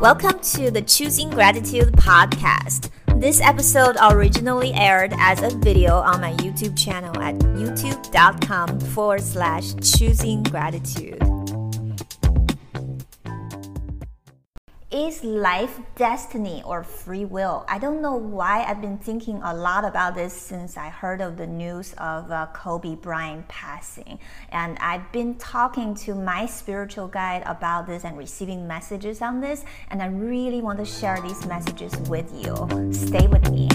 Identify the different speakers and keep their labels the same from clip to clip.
Speaker 1: Welcome to the Choosing Gratitude podcast. This episode originally aired as a video on my YouTube channel at youtube.com forward slash choosing gratitude. Is life destiny or free will? I don't know why I've been thinking a lot about this since I heard of the news of uh, Kobe Bryant passing. And I've been talking to my spiritual guide about this and receiving messages on this. And I really want to share these messages with you. Stay with me.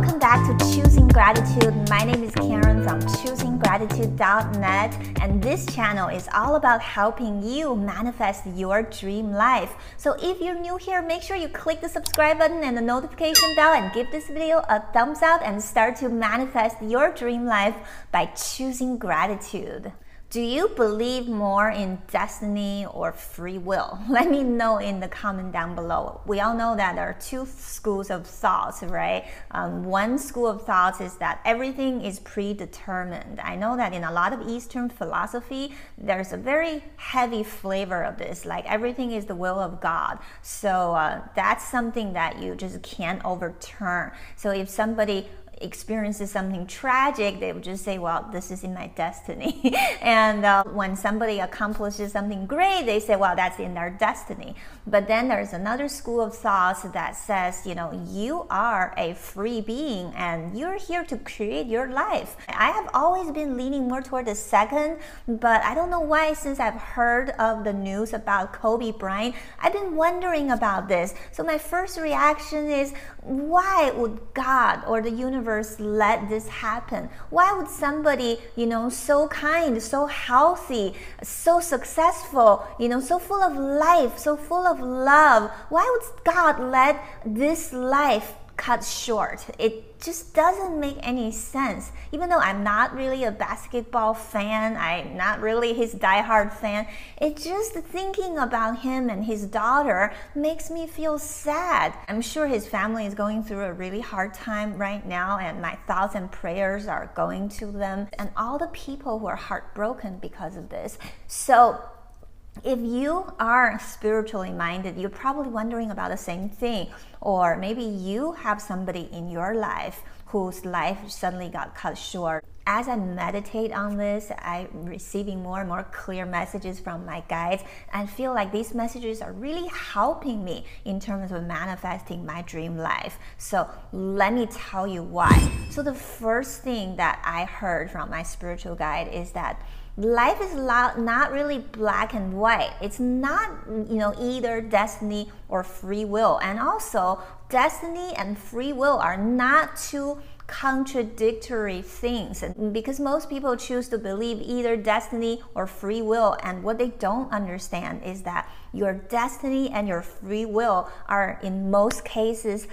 Speaker 1: Welcome back to Choosing Gratitude. My name is Karen from choosinggratitude.net, and this channel is all about helping you manifest your dream life. So if you're new here, make sure you click the subscribe button and the notification bell and give this video a thumbs up and start to manifest your dream life by choosing gratitude. Do you believe more in destiny or free will? Let me know in the comment down below. We all know that there are two schools of thoughts, right? Um, one school of thoughts is that everything is predetermined. I know that in a lot of Eastern philosophy, there's a very heavy flavor of this, like everything is the will of God. So uh, that's something that you just can't overturn. So if somebody experiences something tragic, they would just say, Well, this is in my destiny. and uh, when somebody accomplishes something great, they say, Well, that's in their destiny. But then there's another school of thoughts that says, You know, you are a free being and you're here to create your life. I have always been leaning more toward the second, but I don't know why, since I've heard of the news about Kobe Bryant, I've been wondering about this. So my first reaction is, Why would God or the universe? Universe let this happen? Why would somebody, you know, so kind, so healthy, so successful, you know, so full of life, so full of love, why would God let this life cut short. It just doesn't make any sense. Even though I'm not really a basketball fan, I'm not really his diehard fan, it just thinking about him and his daughter makes me feel sad. I'm sure his family is going through a really hard time right now, and my thoughts and prayers are going to them and all the people who are heartbroken because of this. So, if you are spiritually minded, you're probably wondering about the same thing. Or maybe you have somebody in your life whose life suddenly got cut short. As I meditate on this, I'm receiving more and more clear messages from my guides and feel like these messages are really helping me in terms of manifesting my dream life. So let me tell you why. So the first thing that I heard from my spiritual guide is that life is not really black and white. It's not, you know, either destiny or free will. And also, destiny and free will are not two contradictory things because most people choose to believe either destiny or free will and what they don't understand is that your destiny and your free will are in most cases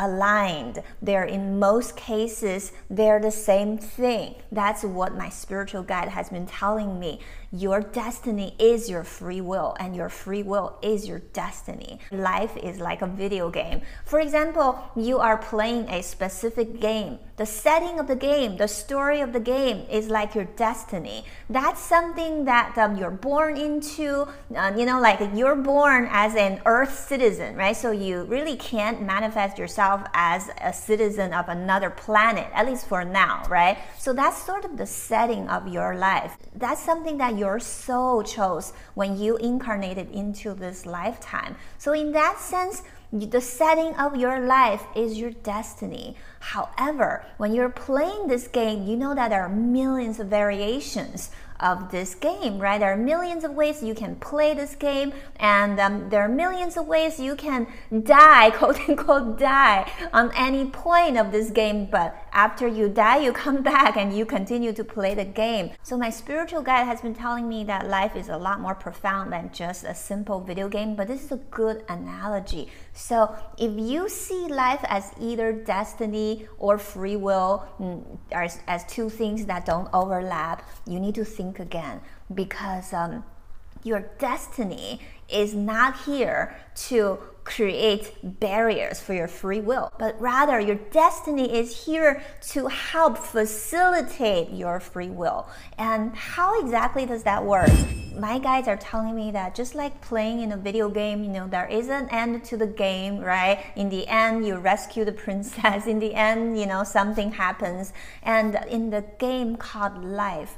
Speaker 1: aligned. They're in most cases, they're the same thing. That's what my spiritual guide has been telling me. Your destiny is your free will, and your free will is your destiny. Life is like a video game. For example, you are playing a specific game. The setting of the game, the story of the game is like your destiny. That's something that um, you're born into. Uh, you know, like you're born as an Earth citizen, right? So you really can't manifest yourself as a citizen of another planet, at least for now, right? So that's sort of the setting of your life. That's something that your soul chose when you incarnated into this lifetime. So, in that sense, the setting of your life is your destiny. However, when you're playing this game, you know that there are millions of variations of this game, right? There are millions of ways you can play this game, and um, there are millions of ways you can die, quote unquote, die on any point of this game. But after you die, you come back and you continue to play the game. So, my spiritual guide has been telling me that life is a lot more profound than just a simple video game, but this is a good analogy. So, if you see life as either destiny or free will, mm, as, as two things that don't overlap, you need to think think again because um, your destiny is not here to create barriers for your free will, but rather your destiny is here to help facilitate your free will. And how exactly does that work? My guys are telling me that just like playing in a video game, you know, there is an end to the game, right? In the end, you rescue the princess. In the end, you know, something happens. And in the game called life,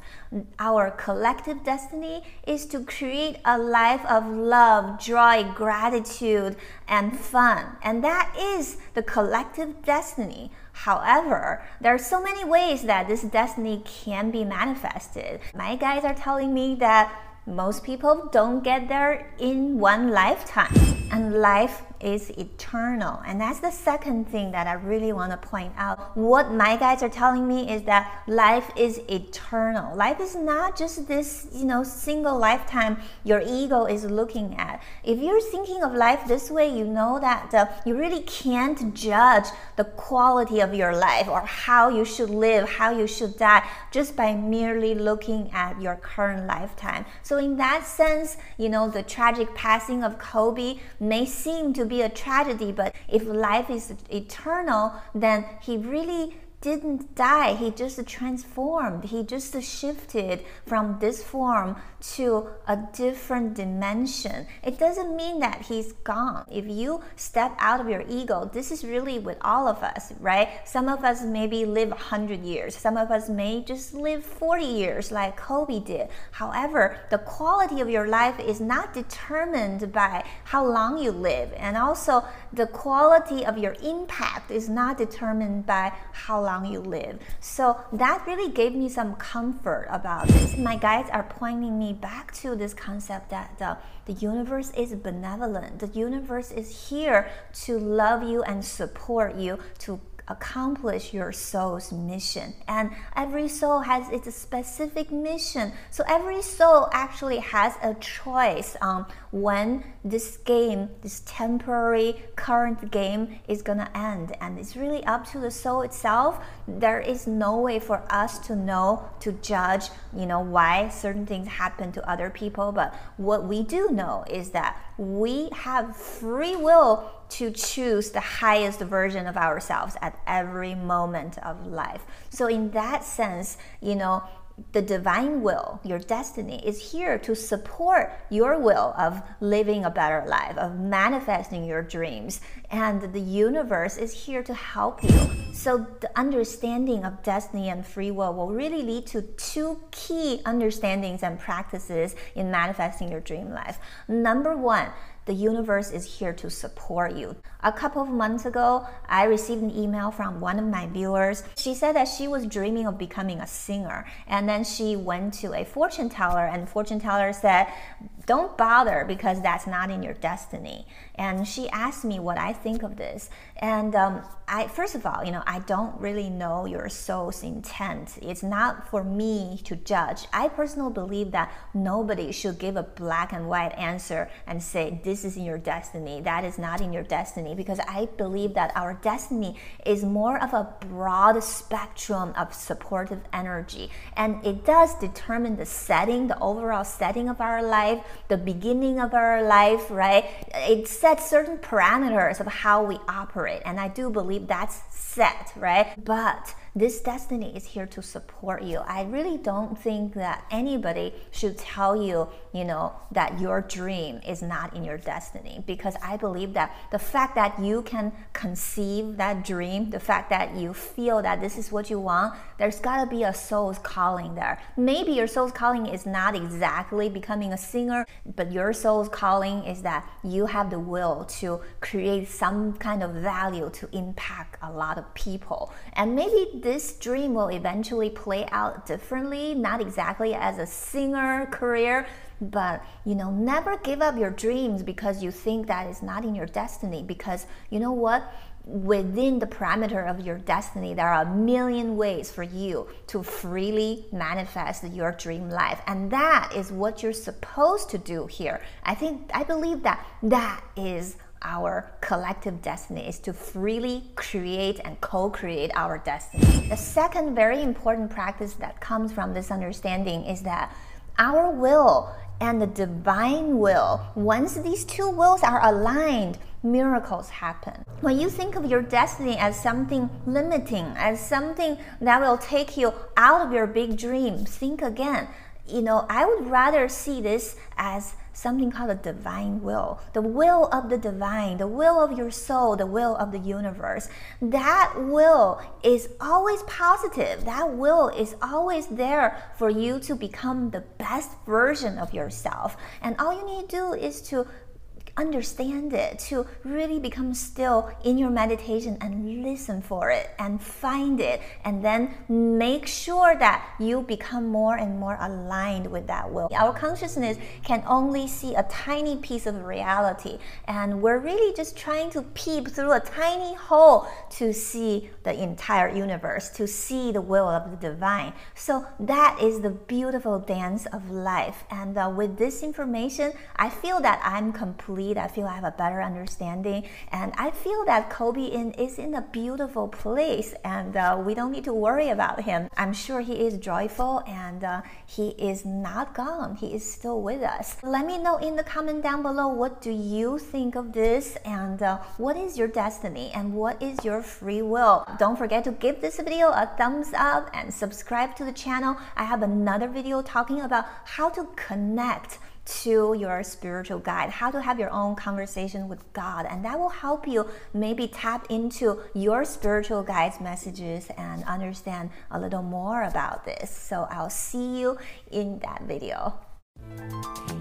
Speaker 1: our collective destiny is to create a life of love, joy, gratitude, and fun. And that is the collective destiny. However, there are so many ways that this destiny can be manifested. My guys are telling me that most people don't get there in one lifetime. And life is eternal. And that's the second thing that I really want to point out. What my guides are telling me is that life is eternal. Life is not just this, you know, single lifetime your ego is looking at. If you're thinking of life this way, you know that uh, you really can't judge the quality of your life or how you should live, how you should die, just by merely looking at your current lifetime. So, in that sense, you know, the tragic passing of Kobe may seem to be a tragedy, but if life is eternal, then he really didn't die. He just transformed. He just shifted from this form to a different dimension. It doesn't mean that he's gone. If you step out of your ego, this is really with all of us, right? Some of us maybe live 100 years. Some of us may just live 40 years like Kobe did. However, the quality of your life is not determined by how long you live. And also, the quality of your impact is not determined by how long long you live. So that really gave me some comfort about this. My guides are pointing me back to this concept that the, the universe is benevolent. The universe is here to love you and support you, to accomplish your soul's mission. And every soul has its specific mission. So every soul actually has a choice on when this game, this temporary current game, is gonna end. And it's really up to the soul itself. There is no way for us to know, to judge, you know, why certain things happen to other people. But what we do know is that we have free will to choose the highest version of ourselves at every moment of life. So, in that sense, you know, the divine will, your destiny, is here to support your will of living a better life, of manifesting your dreams. And the universe is here to help you. So, the understanding of destiny and free will will really lead to two key understandings and practices in manifesting your dream life. Number one, the universe is here to support you. A couple of months ago, I received an email from one of my viewers. She said that she was dreaming of becoming a singer, and then she went to a fortune teller, and fortune teller said, "Don't bother because that's not in your destiny." And she asked me what I think of this, and um, I first of all, you know, I don't really know your soul's intent. It's not for me to judge. I personally believe that nobody should give a black and white answer and say this is in your destiny, that is not in your destiny, because I believe that our destiny is more of a broad spectrum of supportive energy, and it does determine the setting, the overall setting of our life, the beginning of our life, right? It sets certain parameters of how we operate, and I do believe that's set, right? But this destiny is here to support you. I really don't think that anybody should tell you, you know, that your dream is not in your destiny because I believe that the fact that you can conceive that dream, the fact that you feel that this is what you want, there's got to be a soul's calling there. Maybe your soul's calling is not exactly becoming a singer, but your soul's calling is that you have the will to create some kind of value to impact a lot of people. And maybe this dream will eventually play out differently, not exactly as a singer career, but you know, never give up your dreams because you think that is not in your destiny. Because you know what? Within the parameter of your destiny, there are a million ways for you to freely manifest your dream life. And that is what you're supposed to do here. I think, I believe that that is our collective destiny is to freely create and co create our destiny. The second very important practice that comes from this understanding is that our will and the divine will, once these two wills are aligned, miracles happen. When you think of your destiny as something limiting, as something that will take you out of your big dream, think again you know, I would rather see this as something called the divine will, the will of the divine, the will of your soul, the will of the universe. That will is always positive. That will is always there for you to become the best version of yourself. And all you need to do is to understand it, to really become still in your meditation and listen for it and find it, and then make sure that you become more and more aligned with that will. Our consciousness can only see a tiny piece of reality, and we're really just trying to peep through a tiny hole to see the entire universe, to see the will of the divine. So that is the beautiful dance of life. And uh, with this information, I feel that I'm complete I feel I have a better understanding, and I feel that Kobe in, is in a beautiful place, and uh, we don't need to worry about him. I'm sure he is joyful, and uh, he is not gone. He is still with us. Let me know in the comment down below what do you think of this, and uh, what is your destiny, and what is your free will. Don't forget to give this video a thumbs up and subscribe to the channel. I have another video talking about how to connect to your spiritual guide, how to have your own conversation with God. And that will help you maybe tap into your spiritual guide's messages and understand a little more about this. So I'll see you in that video.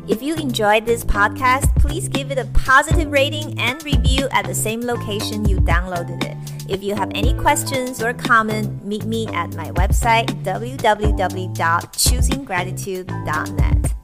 Speaker 1: If you enjoyed this podcast, please give it a positive rating and review at the same location you downloaded it. If you have any questions or comment, meet me at my website www.choosinggratitude.net.